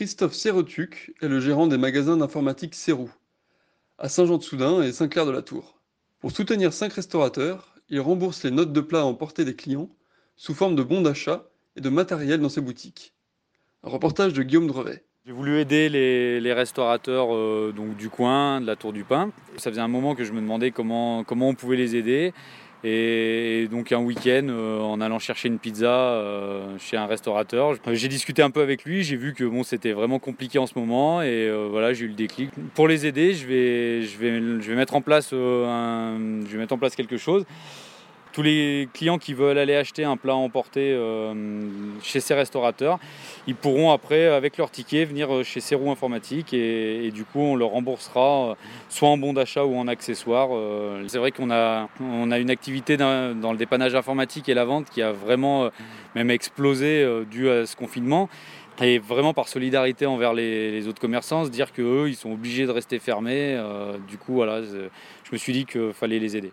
Christophe Serretuc est le gérant des magasins d'informatique Serrou, à Saint-Jean-de-Soudain et Saint-Clair-de-la-Tour. Pour soutenir 5 restaurateurs, il rembourse les notes de plats emportées des clients sous forme de bons d'achat et de matériel dans ses boutiques. Un reportage de Guillaume Drevet. J'ai voulu aider les, restaurateurs euh, donc, du coin, de la Tour du Pain. Ça faisait un moment que je me demandais comment, comment on pouvait les aider. Et donc un week-end, euh, en allant chercher une pizza euh, chez un restaurateur, j'ai discuté un peu avec lui, j'ai vu que bon, c'était vraiment compliqué en ce moment et euh, voilà, j'ai eu le déclic. Pour les aider, je vais, je vais, je vais, mettre, en place, euh, je vais mettre en place quelque chose. Tous les clients qui veulent aller acheter un plat emporté euh, chez ces restaurateurs, ils pourront après, avec leur ticket, venir chez Serrou Informatique et, et, du coup, on leur remboursera euh, soit en bon d'achat ou en accessoire. Euh. C'est vrai qu'on a, on a une activité dans, le dépannage informatique et la vente qui a vraiment euh, même explosé euh, dû à ce confinement. Et vraiment par solidarité envers les, autres commerçants, se dire qu'eux, ils sont obligés de rester fermés. Euh, du coup, voilà, je me suis dit qu'il fallait les aider.